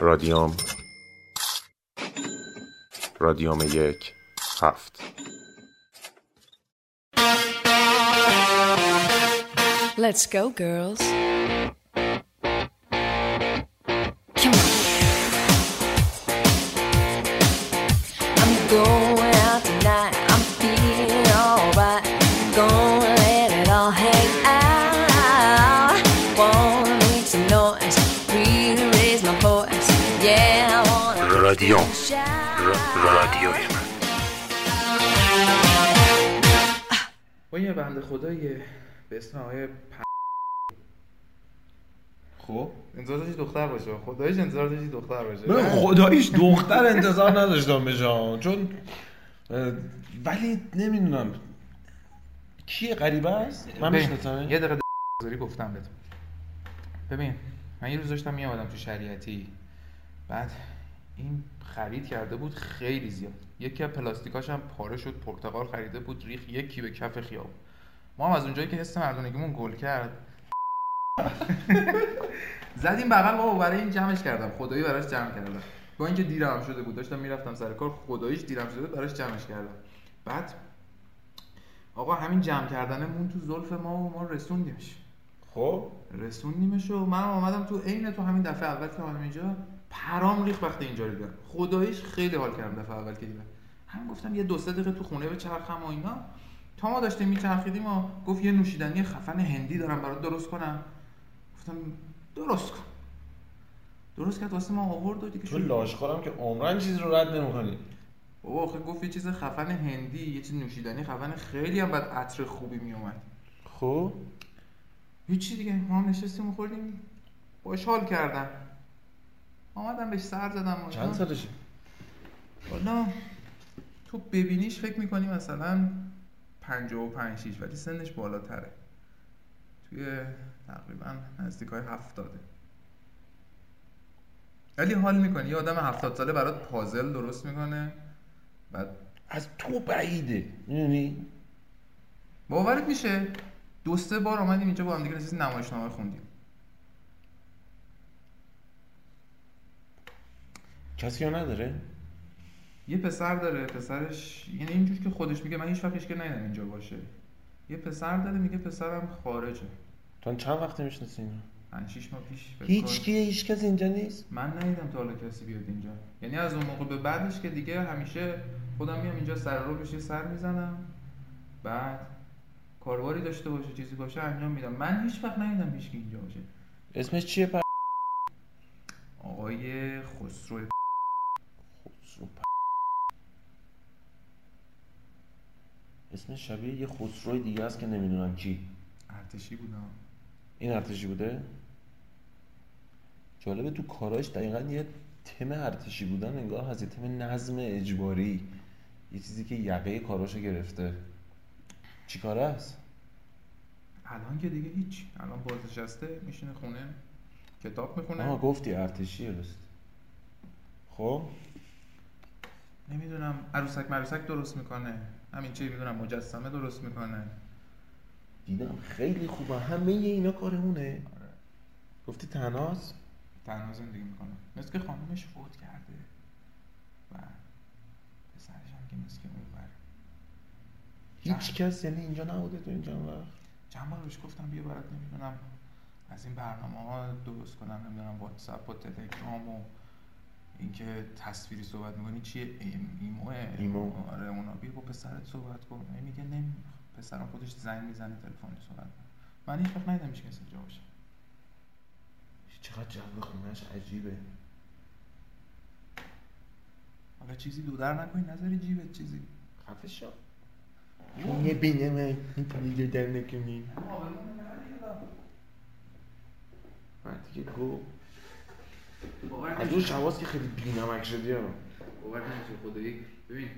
رادیوم رادیوم یک هفت Let's go, girls. بنده خدایی به اسم آقای پ... خب انتظار داشتی دختر باشه. خدایش انتظار داشتی دختر باشه. من خداییش دختر انتظار نداشتم به جان. چون ولی نمی‌دونم. کیه؟ غریبه است؟ من ببین، می‌شناسم یه دقیقه گذاری گفتم بهت. ببین من یه روز داشتم میامدم تو شریعتی. بعد این خرید کرده بود خیلی زیاد. یکی از پلاستیکاش هم پاره شد پرتقال خریده بود ریخ یکی به کف خیابون. ما هم از اونجایی که حس مردونگیمون گل کرد. زدیم بغل بابا برای این جمعش کردم. خدایی براش جمع کردم. با اینکه دیرم شده بود داشتم می‌رفتم سر کار خداییش دیرم شده بود براش جمعش کردم. بعد آقا همین جمع کردنمون تو زلف ما و ما رسوندیمش. خب؟ رسوندیمش و من آمدم تو عین تو همین دفعه اول که اومدم اینجا پرام ریخت وقتی اینجا رو دیدم. خداییش خیلی حال کردم دفعه اول که دیدم. همین گفتم یه دو سه دقیقه تو خونه به چرخم و اینا. تا ما داشتیم میچرخیدیم و گفت یه نوشیدنی خفن هندی دارم برات درست کنم. گفتم درست کن. درست کرد واسه ما آورد و دیگه تو لاشخورم که عمرن چیزی رو رد نمی‌کنی. بابا آخه گفت یه چیز خفن هندی یه چیز نوشیدنی خفن خیلی هم بعد عطر خوبی میومد خب هیچی دیگه ما هم نشستیم خوردیم. باش حال کردم. آمدم بهش سر زدم چند سالشه؟ والا تو ببینیش فکر می‌کنی مثلا پنجاه و پنج شیش ولی سنش بالاتره. توی تقریبا نزدیک های هفتاده. ولی حال می‌کنی یه آدم هفتاد ساله برات پازل درست می‌کنه. بعد از تو بعیده می‌دونی؟ باورت میشه؟ دو سه بار آمدیم اینجا با هم دیگه نشستیم نمایشنامه خوندیم. کسی رو نداره؟ یه پسر داره پسرش یعنی اینجور که خودش میگه من هیچ وقتش که ندیدم اینجا باشه. یه پسر داره میگه پسرم خارجه. تو چند وقته می‌شناسی اینو؟ پنج شیش ماه پیش. هیچ. کیه هیچ کس اینجا نیست؟ من ندیدم تا حالا کسی بیاد اینجا. یعنی از اون موقع به بعدش که دیگه همیشه خودم میام اینجا سر رو بشه سر می‌زنم. بعد کارواری داشته باشه چیزی باشه انجام میدم. من هیچ وقت ندیدم هیچ کی اینجا باشه. اسمش چیه؟ پر آقای خسرو. خسرو پ- اسمش شبیه یه خسروی دیگه است که نمی‌دونم کی. ارتشی بودم این ارتشی بوده؟ جالبه تو کاراش دقیقا یه تم ارتشی بودن انگار هست یه تم نظم اجباری. یه چیزی که یقه کاراشو گرفته. چی کاره است؟ الان که دیگه هیچ. الان بازنشسته میشینه خونه کتاب می‌خونه. آها گفتی ارتشی رست خب؟ نمی‌دونم عروسک مروسک درست می‌کنه. همین چی می‌دونم مجسمه درست می‌کنه. دیدم خیلی خوبه. همه اینا کارمونه گفتی تناس تنها زندگی می‌کنه. مثل که خانومش فوت کرده. و پسرش هم که مثل که اون بر. هیچ کس یعنی اینجا نبوده تو اینجا وقت؟ چند بار بهش گفتم بیا برات نمی‌دونم. از این برنامه ها درست کنم نمی‌دونم واتساپ و تلگرام و اینکه تصویری صحبت می‌کنی چیه؟ ایم ایمو. ایمو. آره اونا بیا با پسرت صحبت کن. میگه نمی پسرم خودش زنگ می‌زنه تلفنی صحبت می‌کنه. من هیچ وقت ندیدم هیچ کسی اینجا باشه. چقدر جو خونهش. عجیبه. حالا چیزی دو در نکنی نظری جیبت چیزی. خفه شو. یه بینه من می‌تونی در نکنی. من دیگه گو. از اون شواز که خیلی بینمک شدی ها. باور نمیشه خدایی ببین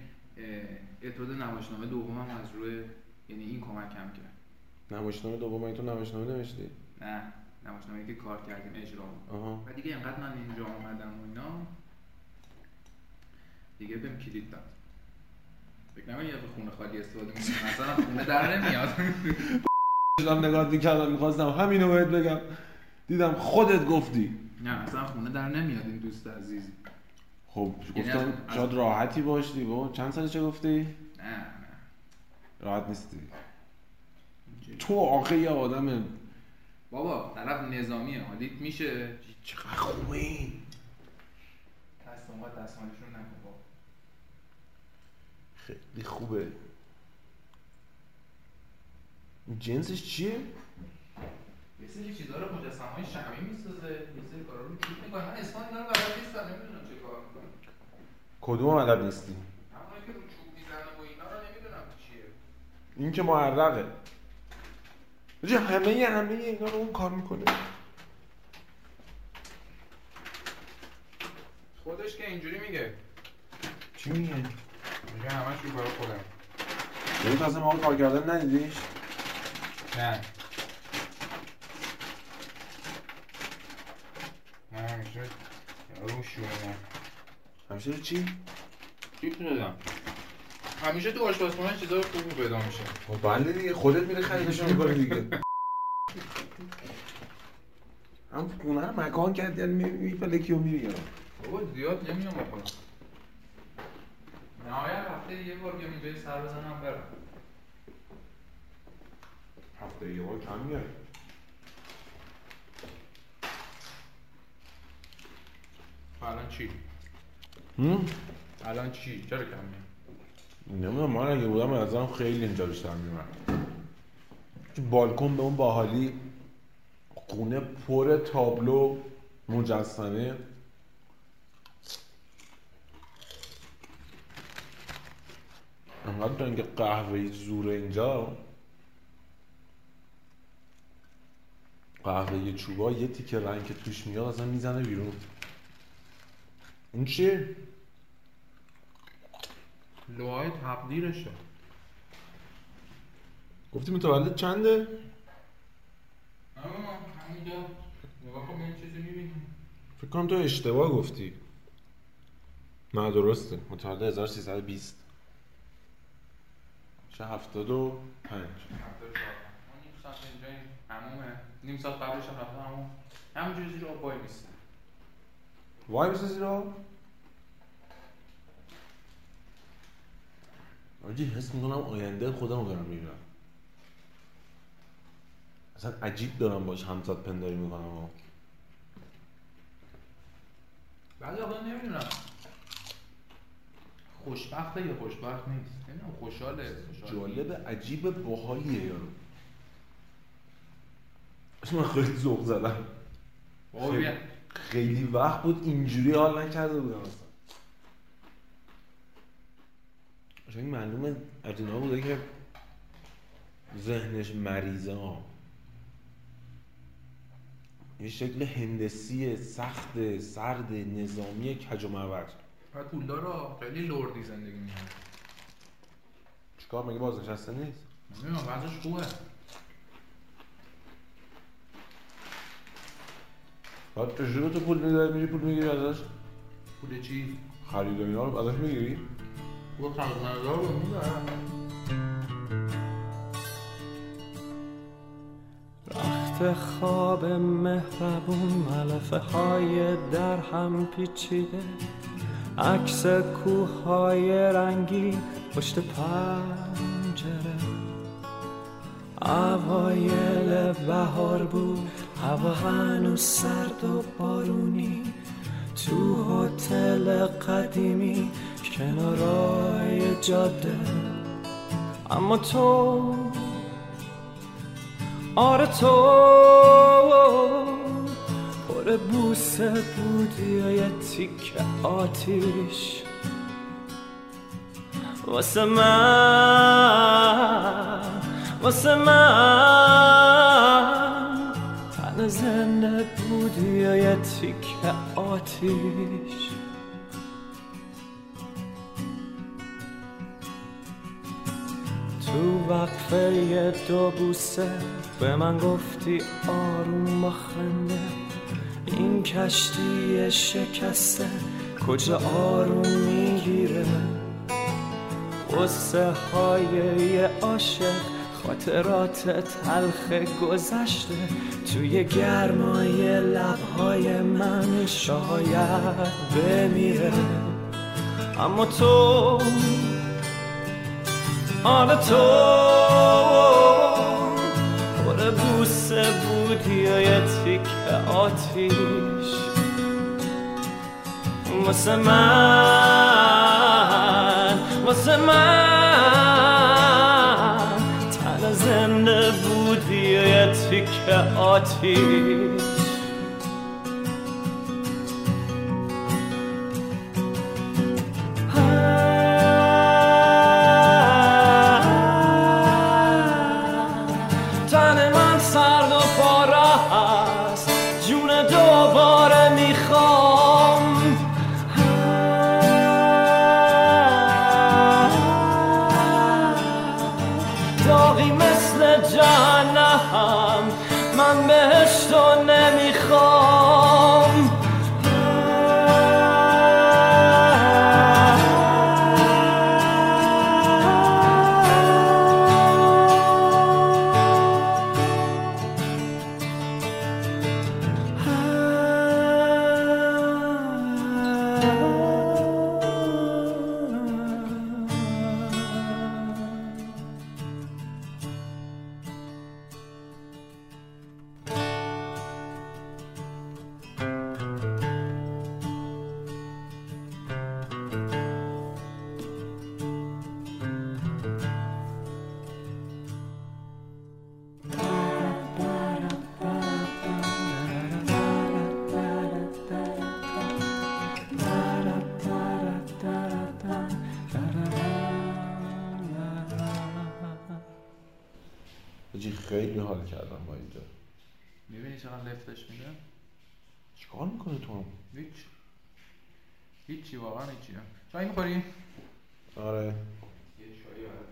اعتماد نمایشنامه دومم از روی یعنی این کمک کم کرد. نمایشنامه دوم این تو نمایشنامه نوشتی؟ نه نمایشنامه که کار کردیم اجرا آها. و دیگه اینقدر من اینجا آمدم و اینا دیگه بهم کلید داد. فکر نکنم یه خونه خالی استفاده می‌کنم. مثلا خونه در نمیاد. داشتم نگاه می‌کردم می‌خواستم همینو بهت بگم. دیدم خودت گفتی. نه اصلا خونه در نمیاد این دوست عزیز. خب یعنی گفتم شاید راحتی باشی با چند سال چه گفتی؟ نه نه. راحت نیستی. تو آخه یه آدم بابا طرف نظامیه. حالیت میشه. چقدر خوبه این. دستمالشون نکن بابا. خیلی خوبه. جنسش چیه؟ یه سری چیزا رو مجسمه های شمی می‌سازه یه سری کارا رو چوب می‌کنه من اسمان اینا رو بلد نیستم نمی‌دونم چه کار می‌کنه کدوم بلد نیستی؟ همونایی که رو چوب می‌زنه و اینا رو نمی‌دونم چیه. این که معرقه. حاجی همه همه اینا رو اون کار می‌کنه. خودش که اینجوری میگه. چی میگه؟ میگه همش رو برای خودم. یعنی تازه ما کار کردن ندیدیش؟ نه همیشه شونه همیشه رو چی؟ چیپ دادم همیشه تو آشپزخونه چیزای خوبی پیدا میشه. خب بله دیگه خودت میره خریدش می‌کنه دیگه. هم خونه رو مکان کردی یعنی میپلکی و میری بابا زیاد نمیام بخورم نهایت هفته یه بار بیام اینجا سر بزنم برم. هفته یه بار کم میای الان چی؟ هم؟ الان چی؟ چرا کم میام؟ نمی‌دونم من اگه بودم به نظرم خیلی اینجا بیشتر میمن بالکن به اون باحالی خونه پر تابلو مجسمه انقدر رنگ قهوه‌ای زوره اینجا قهوه چوبا یه تیکه رنگ که توش میاد اصلا می‌زنه بیرون این چیه؟ لوهای تبدیلشه گفتی متولد چنده؟ فکر کنم تو اشتباه گفتی. نه درسته. متولد 1320 چه 75 نیم ساعت اینجا این همومه نیم ساعت قبلش هم رفته همون. همینجوری زیر آب وای میسته. وای میسه زیرا آجی حس می‌کنم آینده خودم رو برم می‌بینم. اصلا عجیب دارم باش همزاد پنداری می‌کنم. و بعضی آقا نمی‌دونم. خوشبخته یا خوشبخت نیست؟ نمی‌دونم خوشحاله. جالب عجیب باحالیه یارو من خیلی ذوق زدم. خیلی وقت بود اینجوری حال نکرده بودم اصلا. قشنگ معلومه از اینا بوده که ذهنش مریضه ها. یه شکل هندسی سخت سرد نظامی کج و معوج و پولدارا خیلی لوردی زندگی می‌کنه چیکار مگه بازنشسته نیست؟ نمی‌دونم وضعش خوبه. بعد چجوری به تو پول میده میری پول می‌گیری ازش؟ پول چی؟ خرید و اینا رو ازش می‌گیری؟ خرزنزار رو رخت خواب مهربون ملفه های در هم پیچیده. عکس کوه های رنگی پشت پنجره. اوایل بهار بود هوا هنوز سرد و بارونی. تو هتل قدیمی کنارای جاده. اما تو آره تو پر بوسه بودی و یه تیک آتیش. واسه من واسه من تن زنده بودی و یه تیک آتیش. وقفه دو بوسه به من گفتی آروم با خنده این کشتی شکسته کجا آروم می‌گیره؟ قصه های عاشق خاطرات تلخ گذشته. توی گرمای لبهای من شاید بمیره. اما تو آن تو. پر بوسه بودی و یه تیک آتیش. واسه من واسه من. تن زنده بودی و یه تیک آتیش. خیلی حال کردم با اینجا. می‌بینی چقدر لفتش میده؟ چیکار می‌کنه تو؟ هم هیچ. هیچی واقعا هیچی. چای می‌خوری؟ آره. یه چایی برات.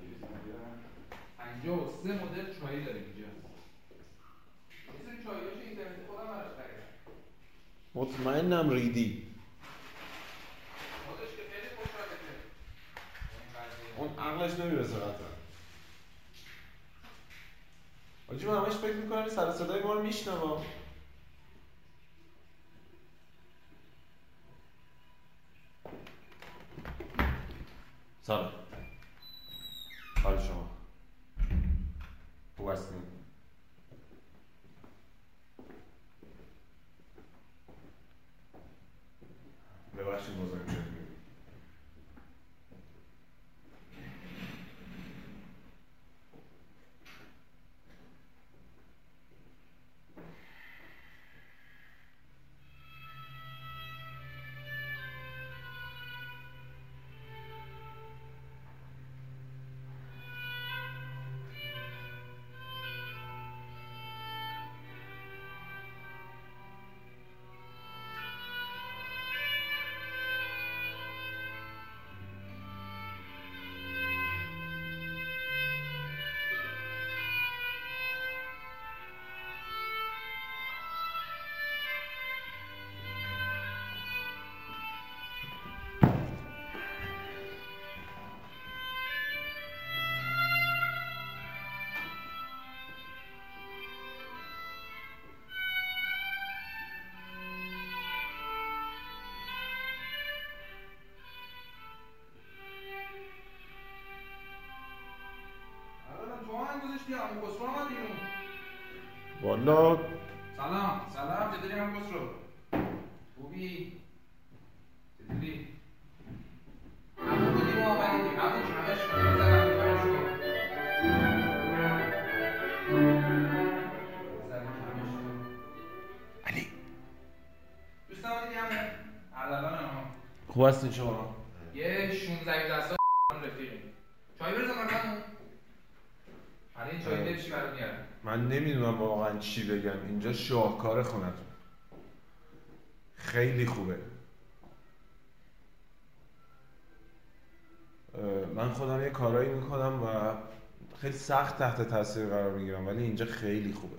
پنجاه و سه مدل چایی داریم اینجا. یه سری چاییاش اینترنتی خودم براش خریدم مطمئنم ریدی. خودش که خیلی. اون عقلش نمی‌رسه قطعا. حاجی من همش فکر می‌کنم سر صدای ما رو میشنوم. سلام. حال شما؟ خوب هستین؟ هم گذاشتی عمو خسرو آمد بیرون والا. سلام سلام چطوری عمو خسرو؟ خوبی؟ چطوری؟ عمو بودی ما آمدیم عمو کمش کن بزن کمش کن علی. دوست آمدی عمو الان ها. خوب هستین شما یه 16 17 سال رفیقیم چای برزن برام برای این چای دلشی برات میارم من نمی‌دونم واقعا چی بگم. اینجا شاهکار خونتون. خیلی خوبه. من خودم یه کارایی می‌کنم و خیلی سخت تحت تاثیر قرار می‌گیرم ولی اینجا خیلی خوبه.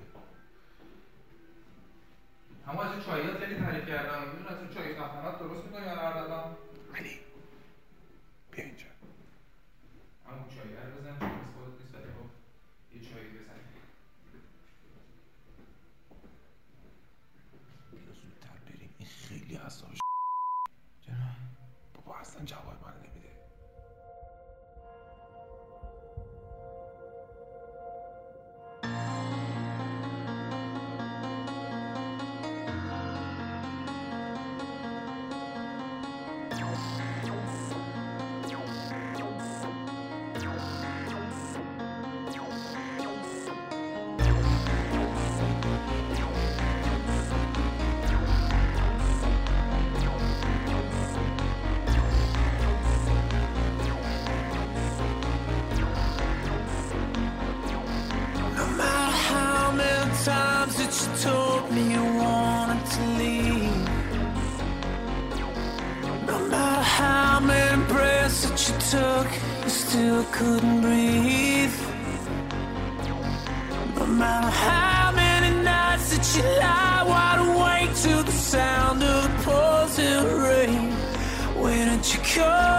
همون از این چاییات خیلی تعریف کردم. می‌دونی از این چای سخنات درست می‌کنی برای couldn't breathe. No matter how many nights that you lie wide awake to the sound of the pouring rain. Where did you go?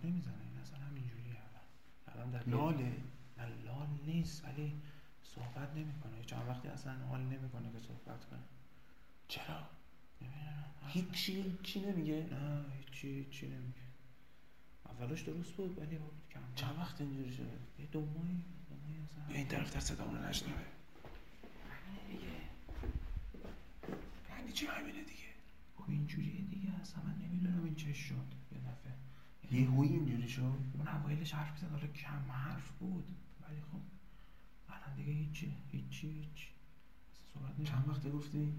حرف نمی‌زنه. این اصلا همینجوری الان الان در لاله لال نیست ولی صحبت نمی‌کنه. چند وقتی اصلا حال نمی‌کنه که صحبت کنه. چرا؟ هیچی چی نمیگه؟ نه هیچی هیچی نمیگه. اولش درست بود ولی خب کم چند وقت اینجوری شده؟ یه دو ماهی بیا این طرف دست صدامونو نشنوه. یعنی چی همینه دیگه. خب اینجوریه دیگه. اصلا من نمی‌دونم این چه شد. یه هوی اینجوری شد؟ اون اوایلش حرف می‌زد حالا کم حرف بود. ولی خب الان دیگه هیچی هیچی اصلا صحبت چند وقته گفتی؟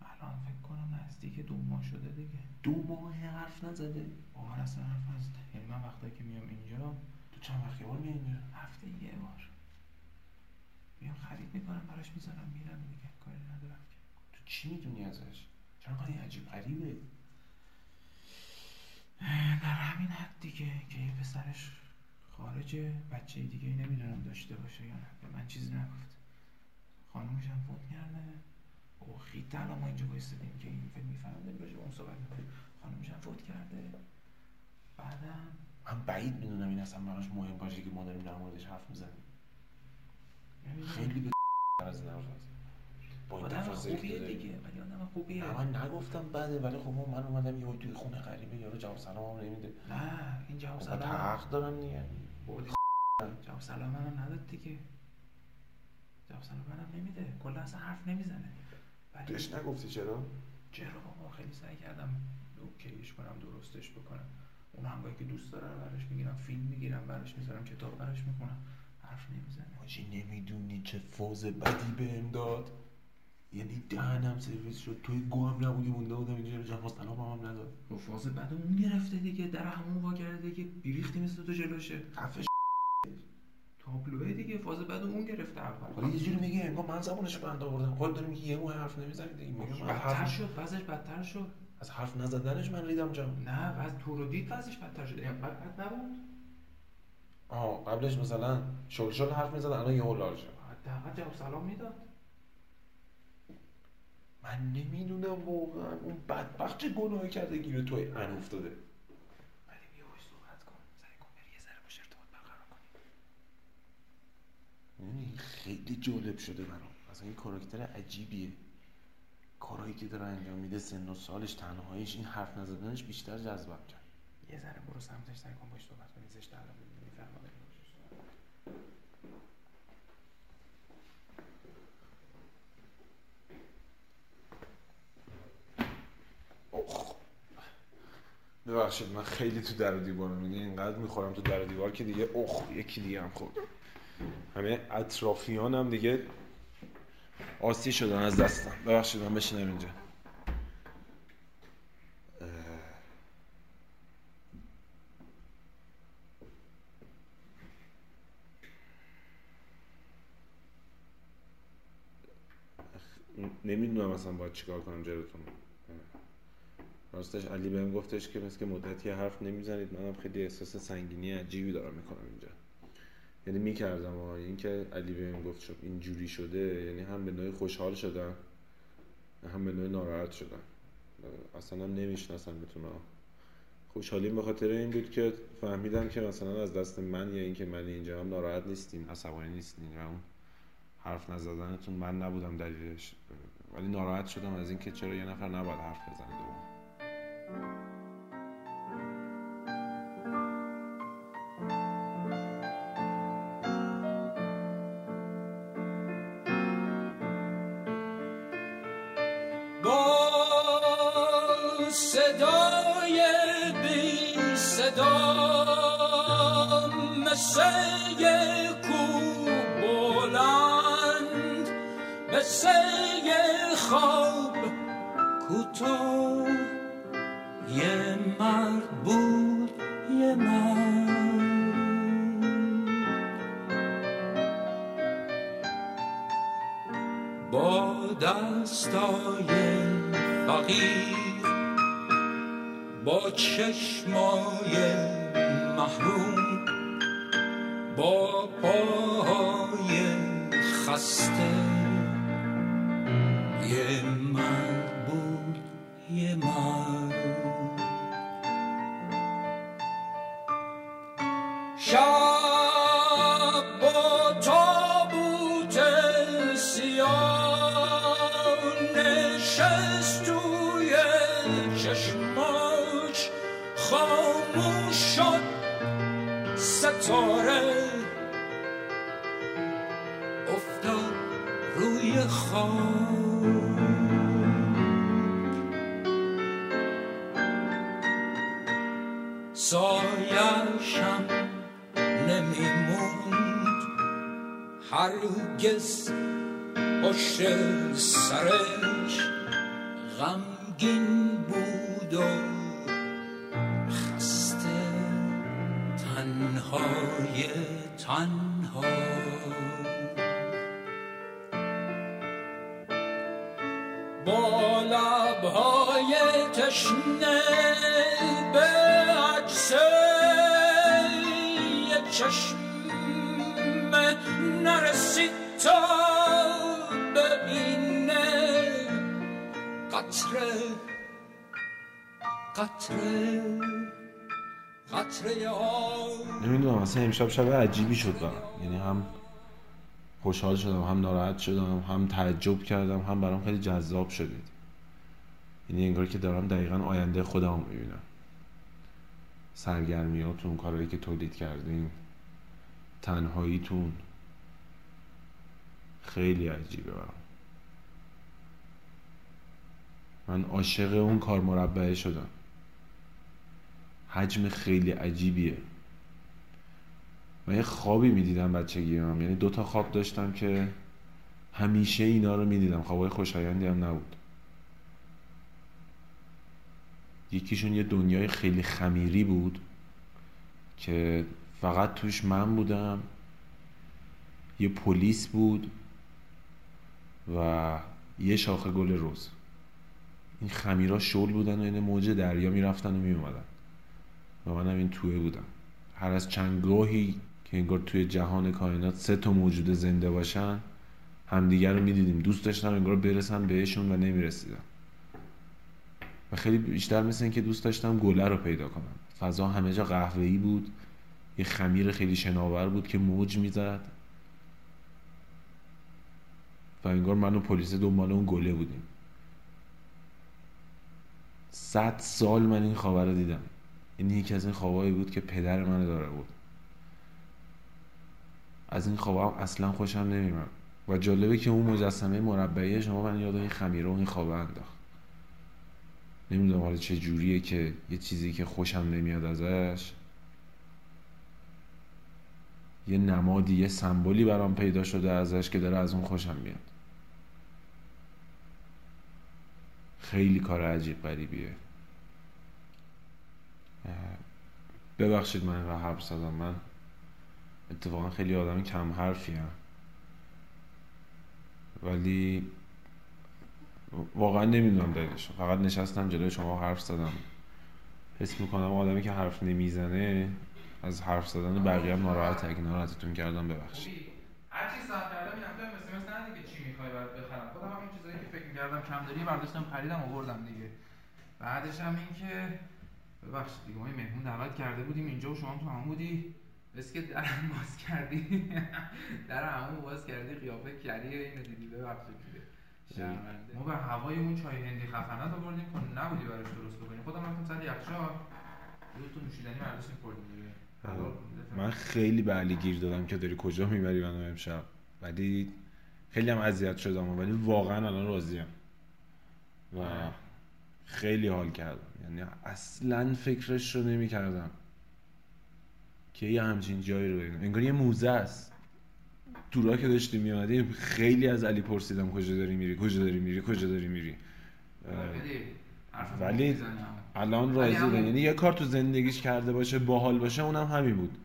الان فکر کنم نزدیک دو ماه شده دیگه. دو ماه حرف نزده؟ من اصلا حرف نزده. یعنی من وقتایی که میام اینجا تو چند وقت یه بار میای اینجا؟ هفته یه بار. میام خرید می‌کنم براش می‌زنم میرم دیگه کاری ندارم که. تو چی می‌دونی ازش؟ چرا عجیب غریبه؟ در همین حد دیگه که یه پسرش خارجه بچه دیگه نمی‌دونم داشته باشه یا نه. به من چیزی نگفت. خانومش هم فوت کرده. او خیلی الان ما اینجا بایستدیم که این فیلم باشه با اون صحبت می‌کنه. خانومش هم فوت کرده. بعدم من بعید می‌دونم این اصلا براش مهم باشه که ما داریم در موردش حرف می‌زنیم. خیلی به از هست. با این آدم خوبیه. دیگه ولی آدم خوبیه. من نگفتم بده ولی خب من اومدم یه توی خونه غریبه یارو جواب سلام هم نمیده. نه این جواب خب سلام. حق دارم دیگه. جواب سلام منم نداد دیگه. جواب سلام منم نمیده. کلا اصلا حرف نمی‌زنه. بهش نگفتی چرا؟ چرا بابا؟ خیلی سعی کردم اوکیش کنم درستش بکنم. اون همگاهی که دوست داره براش می‌گیرم فیلم می‌گیرم براش می‌ذارم کتاب براش می‌خونم. حرف نمی‌زنه. حاجی نمی‌دونی چه فاز بدی بهم داد. یعنی دهنم سرویس شد. توی گو هم نبودی مونده بودم اینجا. جواب سلام هم نداد. با فاز بعد اون گرفته دیگه. در همون وا کرده دیگه. بیریختی مثل تو جلوشه. خفه تابلوه دیگه. فاز بعد اون گرفته اول. حالا یه جوری میگه انگار من زبونش بند آوردم. خودت داری میگی یه ماه حرف نمی‌زنی دیگه. میگم من بدتر حرف شد. وضعش بدتر شد. از حرف نزدنش من ریدم جام نه وضع تو رو دید وضعش بدتر شد. اینقدر بد نبود. آها قبلش مثلا شل شل حرف می‌زد الان یه هولار شد. حداقل جواب سلام می‌داد. من نمی‌دونم واقعا اون بدبخت چه گناهی کرده گیر توی ان افتاده. ولی بیا باش صحبت کن. سعی کن بری یه ذره باش ارتباط برقرار کنی. خیلی جالب شده برام. اصلا این کاراکتر عجیبیه. کارهایی که داره انجام میده سن و سالش تنهاییش این حرف نزدنش بیشتر جذبم کرد. یه ذره برو سمتش سعی کن باش صحبت کنی زشت الان می‌فهمم ببخشید من خیلی تو در و دیوارم یعنی اینقدر می‌خورم تو در و دیوار که دیگه اخ یکی دیگه هم خورد. همه اطرافیانم دیگه آسی شدن از دستم. ببخشید من بشینم اینجا. نمی‌دونم اصلا باید چیکار کنم جلوتون. راستش علی بهم گفتش که مثل که مدتی حرف نمی‌زنید منم خیلی احساس سنگینی عجیبی دارم می‌کنم اینجا. یعنی می‌کردم ها. اینکه علی بهم گفت شد اینجوری شده یعنی هم به نوعی خوشحال شدم هم به نوعی ناراحت شدم. اصلا نمی‌شناسم بتونم خوشحالیم به خاطر این بود که فهمیدم که مثلا از دست من یا اینکه من اینجا هم ناراحت نیستیم. عصبانی نیستیم. و اون حرف نزدنتون من نبودم دلیلش. ولی ناراحت شدم از اینکه چرا یه نفر نباید حرف بزنه دوم با صدای بی صدا مثل کو بلند مثل خواب کوتاه. مرد بود یه مرد با دستای فقیر با چشمای محروم با پاهای خسته. یه مرد بود یه مرد هرگز پشت سرش غمگین بود و خسته. تنهای تنها. با لبهای تشنه به عکس چشم نمی‌دونم اصلا امشب شب عجیبی شد برام. یعنی هم خوشحال شدم هم ناراحت شدم هم تعجب کردم هم برام خیلی جذاب شدید. یعنی انگار که دارم دقیقا آینده خودم می‌بینم. سرگرمیاتون کارهایی که تولید کردین تنهاییتون. خیلی عجیبه برام. من عاشق اون کار مربعه شدم. حجم خیلی عجیبیه. من یه خوابی می‌دیدم بچگیم یعنی دو تا خواب داشتم که همیشه اینا رو می‌دیدم. خوابای خوشایندی هم نبود. یکیشون یه دنیای خیلی خمیری بود که فقط توش من بودم یه پلیس بود و یه شاخه گل رز این خمیرا شل بودن و این موج دریا می‌رفتن و میومدن و منم این توه بودم. هر از چند گاهی که انگار توی جهان کائنات سه تا موجود زنده باشن همدیگر رو می‌دیدیم. دوست داشتم انگار برسم بهشون و نمی‌رسیدم. و خیلی بیشتر مثل اینکه دوست داشتم گله رو پیدا کنم. فضا همه جا قهوه‌ای بود. یه خمیر خیلی شناور بود که موج می‌زد. و انگار من و پلیس دنبال اون گله بودیم. صد سال من این خواب رو دیدم. این یکی از این خوابایی بود که پدر من داره بود. از این خواب اصلا خوشم نمیاد و جالبه که اون مجسمه مربعی شما من یاد این خمیره و این خوابه انداخت. نمی‌دونم حالا چه جوریه که یه چیزی که خوشم نمیاد ازش. یه نمادی یه سمبولی برام پیدا شده ازش که داره از اون خوشم میاد. خیلی کار عجیب غریبیه. ببخشید من اینقدر حرف زدم. من اتفاقا خیلی آدم کم حرفی هم. ولی واقعا نمی‌دونم دلیلش. فقط نشستم جلوی شما حرف زدم. حس می‌کنم آدمی که حرف نمی‌زنه از حرف زدن بقیه هم ناراحته. اگه ناراحتتون کردم ببخشید. هر چی ساعت کردم این هفته دیگه چی می‌خوای بخرم. خودم همین چیزایی که فکر می‌کردم کم داری برداشتم خریدم آوردم دیگه. بعدش هم این که ببخشید دیگه ما یه مهمون دعوت کرده بودیم اینجا و شما هم تو همون بودی. بس که در باز کردی. در همون باز کردی قیافه کری اینو دیدی. ببخشید دیگه. شرمنده. ما به هوای اون چای هندی خفنات آوردیم که نبودی براش درست بکنیم خودم رفتم سر یخچال. دو تا نوشیدنی برداشتیم خوردیم. من خیلی به علی گیر دادم که داری کجا می‌بری منو امشب. ولی خیلی هم اذیت شدم ولی واقعا الان راضیم. و خیلی حال کردم. یعنی اصلا فکرش رو نمی کردم که یه همچین جایی رو بریم انگار یه موزه است. تو راه که داشتیم میامدیم خیلی از علی پرسیدم کجا داری میری؟ کجا داری میری؟ کجا داری میری؟ ولی. الان راضی یعنی یه کار تو زندگیش کرده باشه باحال باشه اونم همین بود.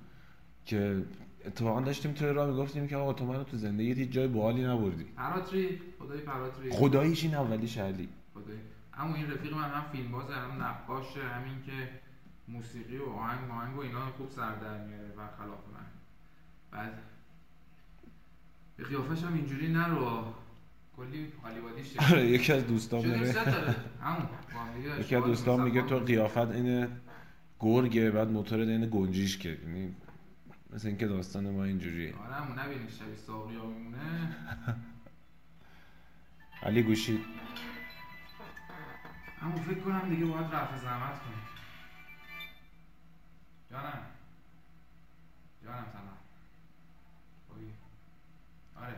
که اتفاقا داشتیم توی راه می‌گفتیم که آقا تو منو تو زندگیت هیچ جای باحالی نبردی. پراتری خدای پراتری. خداییش این اولیش علی. خدای. اما این رفیق من هم فیلم بازه هم نقاشه همین که موسیقی و آهنگ ماهنگ و اینا خوب سر در میاره و خلاف من. بعد به قیافش هم اینجوری نرو. کلی حالیوادیش شده. آره یکی از دوستام شده داره؟ یکی از دوستان میگه تو. قیافت این گرگه بعد موتور این گنجیش که یعنی مثل اینکه داستان ما اینجوریه. آره همون نبینی شبیه ساقی میمونه. علی گوشی. همون فکر کنم دیگه باید رفع زحمت کنیم. جانم. جانم سلام؟ آره.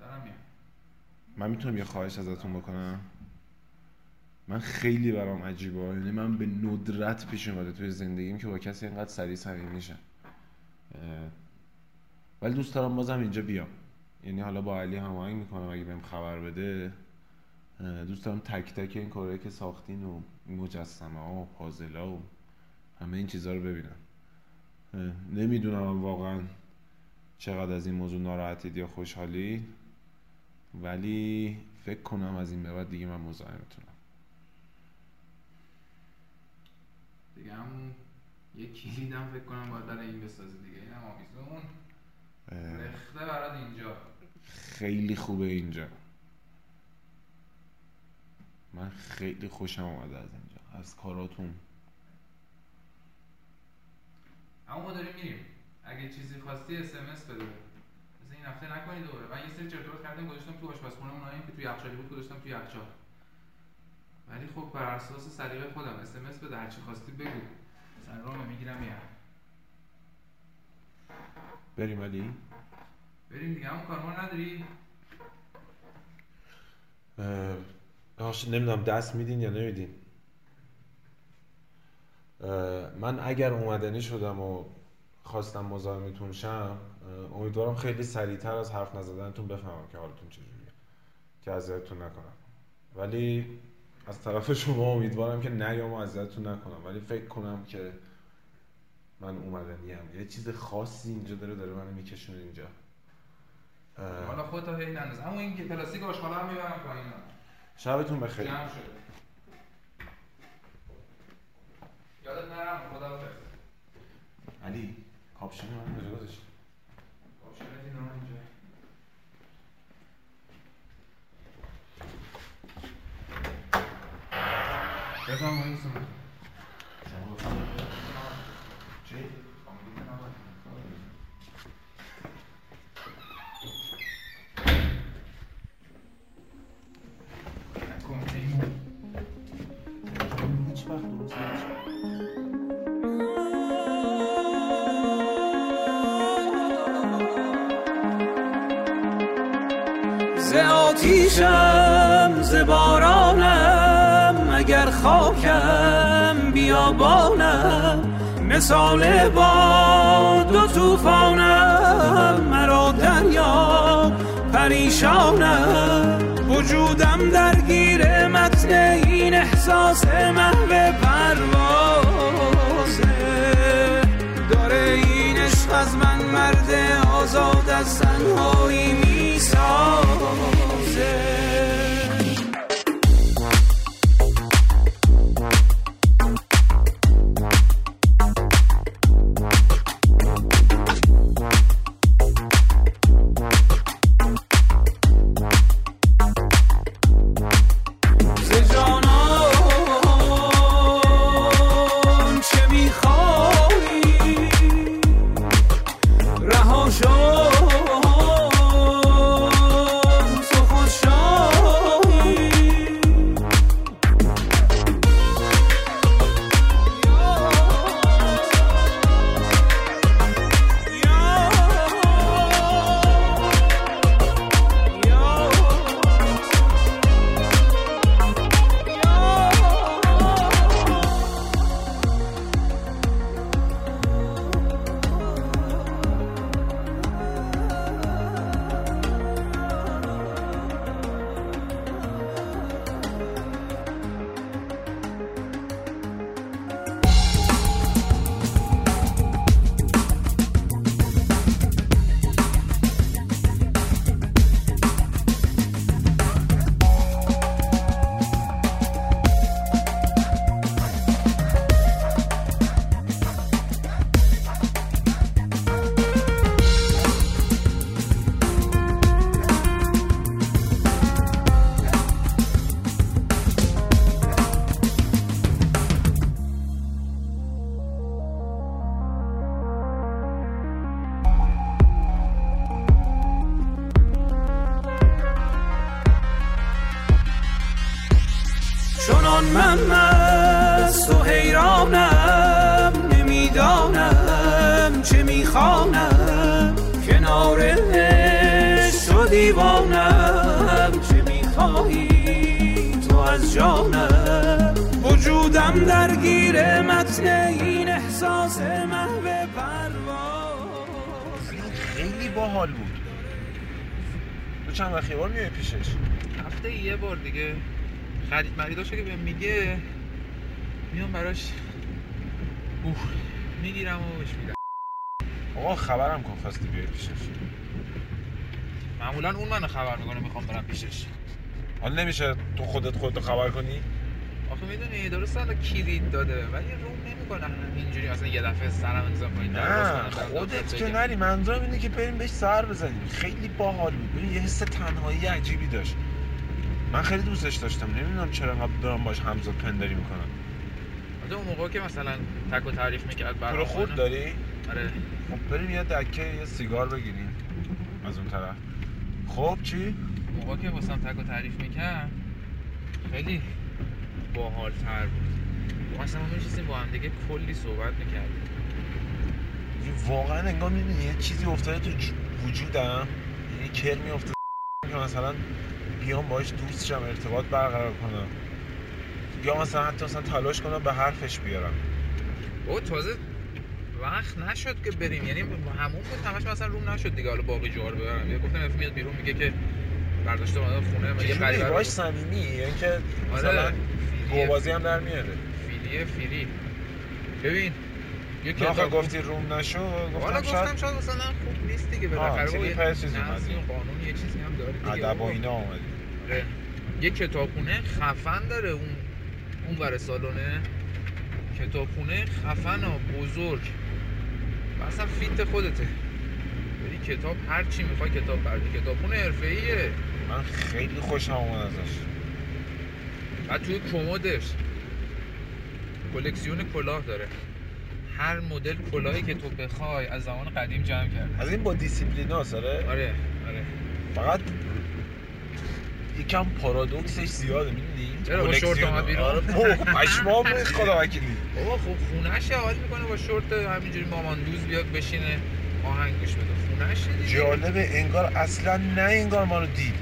دارم میام. من می‌تونم یه خواهش ازتون بکنم؟ من خیلی برام عجیبه. یعنی من به ندرت پیش اومده توی زندگیم که با کسی اینقدر سریع صمیمی میشم. ولی دوست دارم بازم اینجا بیام. یعنی حالا با علی هماهنگ می‌کنم اگه بهم خبر بده. دوست دارم تک تک این کارهایی که ساختین و مجسمه ها و پازل ها و همه این چیزها رو ببینم. نمی‌دونم واقعا چقدر از این موضوع ناراحتید یا خوشحالید ولی فکر کنم از این به بعد دیگه من مزاحمتونم دیگه همون یه کلیدم فکر کنم باید برای این بسازی دیگه. اینم آویزون. رخته برات اینجا. خیلی خوبه اینجا. من خیلی خوشم اومده از اینجا از کاراتون. اما ما داریم میریم. اگه چیزی خواستی اس ام اس بده. مثل این هفته نکنید دوباره. من یه سری چرت و پرت کردم گذاشتم تو آشپزخونه اونایی که توی یخچالی بود گذاشتم توی یخچال. ولی خب بر اساس سلیقه خودم اس ام اس بده هر چی خواستی بگو. مثلا رامه می‌گیرم میام بریم علی. بریم دیگه همون کار ما نداری اه، باشه نمی‌دونم دست میدین یا نمیدین. من اگر اومدنی شدم و خواستم مزاحمتون شم امیدوارم خیلی سریعتر از حرف نزدنتون بفهمم که حالتون چجوریه که اذیتتون نکنم. ولی از طرف شما امیدوارم که نیام و اذیتتون نکنم. ولی فکر کنم که من اومدنی هم یه چیز خاصی اینجا داره داره منو میکشونه اینجا. حالا خودت هی ننداز. اما این پلاستیک آشغالا هم می‌برم پایین. شبتون بخیر. جمع شده یادت نرم خدا علی کاپشن من کجا گذاشتی؟ آپشنت اینا اینجا. بفهم مثال باد و طوفانم مرا دریا پریشانم وجودم درگیر متن این احساس محو پروازه داره این عشق از من مرد آزاد از تنهایی می‌سازه. دیوانم چه می‌خواهی. تو از جانم وجودم درگیر متن این احساس محو پرواز. خیلی باحال بود. تو چند وقت یه بار میای پیشش؟ هفته یه بار دیگه. خرید مریداشو که بهم میگه میام براش. اوه می‌گیرم و بهش میدم. آقا خبرم کن خواستی بیای پیشش. معمولا اون منو خبر می‌کنه می‌خوام برم پیشش. حالا نمیشه تو خودت خودتو خبر کنی؟ آخه می‌دونی درست حالا کلید داده ولی رو نمی‌کنه اینجوری اصلا یه دفعه سرم کنید نه خودت که نری. منظورم اینه که بریم بهش سر بزنیم. خیلی باحال بود. یه حس تنهایی عجیبی داشت. من خیلی دوستش داشتم. نمی‌دونم چرا انقدر دارم باش همزاد پنداری می‌کنم. اون موقع که مثلا تک و تعریف می‌کرد رو خود داری؟ آره. خب بریم یه دکه یه سیگار بگیریم از اون طرف. خب چی؟ موقع که واسم تک تعریف می‌کرد خیلی باحال تر بود. اصلا ما میشستیم با هم دیگه کلی صحبت می‌کردیم. واقعا انگار می‌بینی یه چیزی افتاده تو وجودم. یه کرمی افتاده که مثلا بیام باش دوست شم ارتباط برقرار کنم. یا مثلا حتی مثلا تلاش کنم به حرفش بیارم. بابا تازه وقت نشد که بریم. یعنی همون بود همش مثلا روم نشد دیگه. حالا باقی جوار ببرم یه گفتم اف میاد بیرون میگه که برداشته اومده خونه. یه غریبه باش صمیمی. یعنی که مثلا آره فیلیه گوبازی هم در میاره. فیلیه فیلی. ببین یه کتاب گفتی روم نشو حالا گفتم گفتم شاید مثلا خوب نیست دیگه. بالاخره یه چیز نظمی اومدی. و قانون یه چیزی هم داره دیگه. ادب و. اینا اومدی آره. یه کتابخونه خفن داره اون اون ور سالونه کتابخونه خفن و بزرگ. اصلا fit خودته. بری کتاب هر چی می‌خوای کتاب بردی کتابخونه حرفه‌ایه. من خیلی خوشم اومد ازش. بعد توی کمدش. کلکسیون کلاه داره. هر مدل کلاهی که تو بخوای از زمان قدیم جمع کرده. از این با دیسیپلین ها سره؟ آره آره. فقط یکم پارادوکسش زیاده می‌دونی؟ چرا با شورت اومد بیرون؟ آره پشمام خدا وکیلی. بابا خب خونهشه حال می‌کنه با شورت همینجوری ماماندوز بیاد بشینه آهنگ گوش بده خونهشه دیگه. جالبه انگار اصلا نه انگار ما رو دید.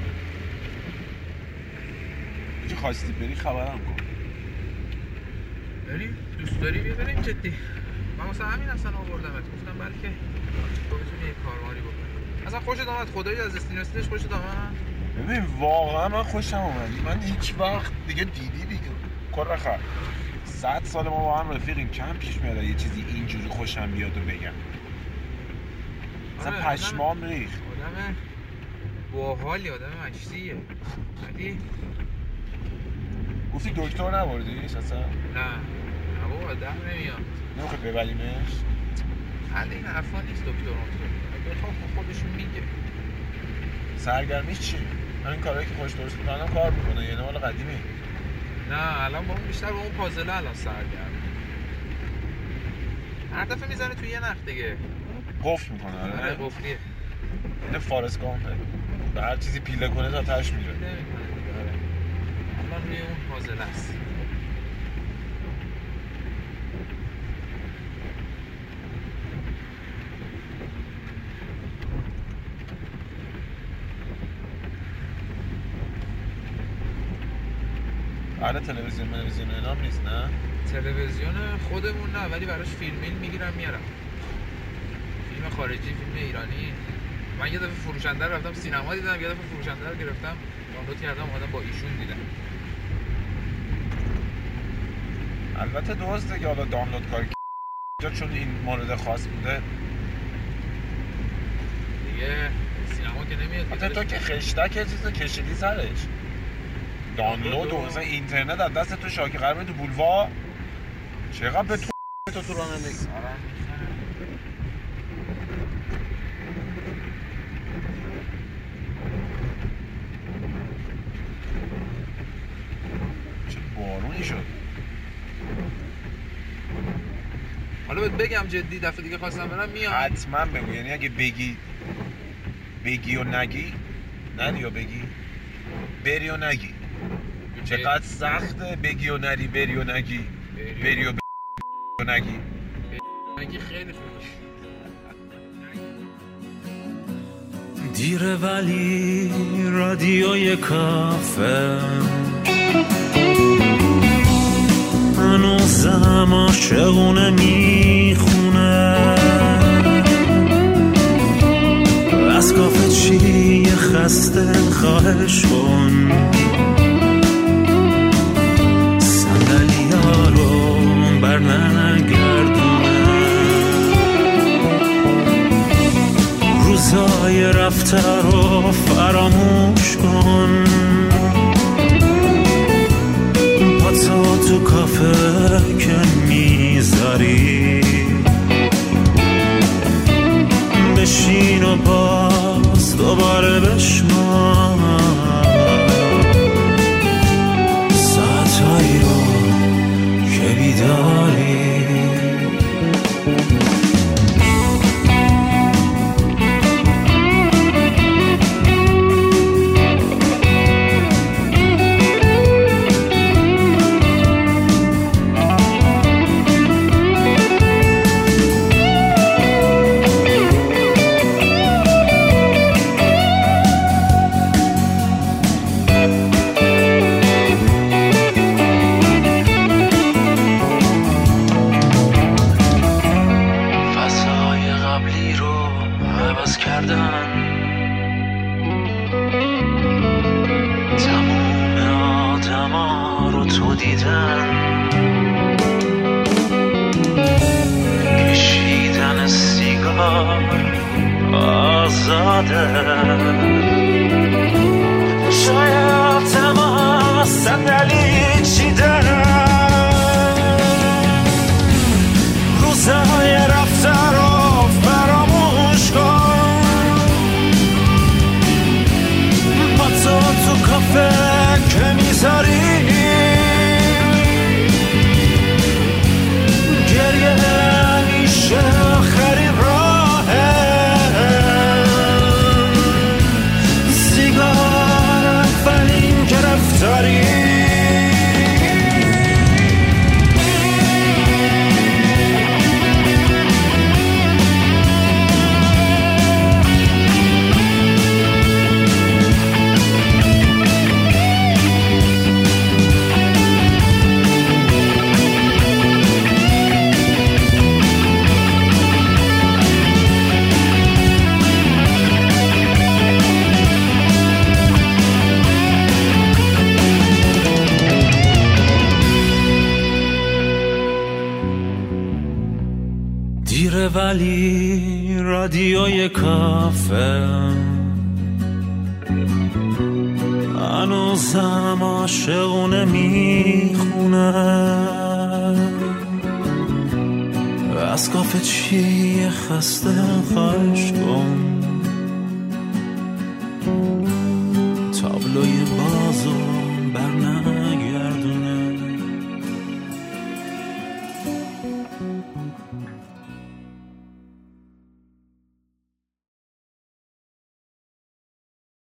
چه خواستی بری خبرم کن. بریم دوست داری بیا بریم جدی. من واسه همین اصلا آوردمت. گفتم بلکه تو بتونی یه کارماری بکنی. اصلا خوشت آمد خدایی از استینوسیدش خوشت آمد ببین واقعا من خوشم اومد. من هیچ وقت دیگه دیدی دیگه. کار خر صد سال ما با هم رفیقیم. کم پیش میاد یه چیزی اینجوری خوشم بیاد و بگم. اصلا آره، پشمام ریخت. آدم باحالی آدم مشتیه ولی گفتی دکتر نبردیش اصلا؟ نه. نه بابا در نمیاد. نمی‌خواد ببریمش؟ حل این حرفا نیست دکتر دکتر بخواه خودشون میگه. سرگرمیش چی همین کارهایی که خوش درست می‌کنن کار می‌کنه یعنی مال قدیمی. نه الان با اون بیشتر با اون پازله الان سرگرم هر دفعه می‌زنه توی یه نخ دیگه. قفل می‌کنه آره. آره قفلیه. این فارس گامپه به هر چیزی پیله کنه تا تش میره. آره. الان روی اون پازله است. آره تلویزیون تلویزیون اینا هم نیست نه؟ تلویزیون خودمون نه ولی براش فیلمیل می‌گیرم میارم. فیلم خارجی فیلم ایرانی. من یه دفعه فروشنده رو رفتم سینما دیدم یه دفعه فروشنده رو گرفتم. دانلود کردم اومدم با ایشون دیدم. البته درسته که حالا دانلود کار اینجا چون این مورد خاص بوده. دیگه سینما که نمیاد حتی تو که خشتک چیز کشیدی سرش. دانلود و مثلا اینترنت از دست تو شاکی قرمه تو بولوار. چقدر به تو تو تو رانندگی چه بارونی شد. حالا بهت بگم جدی دفعه دیگه خواستم برم میام حتما بگو. یعنی اگه بگی بگی و نگی نری و بگی؟ بری و نگی. چقدر سخته بگی و نری بری و نگی. بری و ب- و نگی. اگه خیلی دیره ولی رادیوی کافه. هنوزم عاشقونه می‌خونه. از کافه چی خسته خواهش کن. روزای رفته رو فراموش کن. پاتو تو کافه که می‌ذاری. بشین و باز دوباره بشمان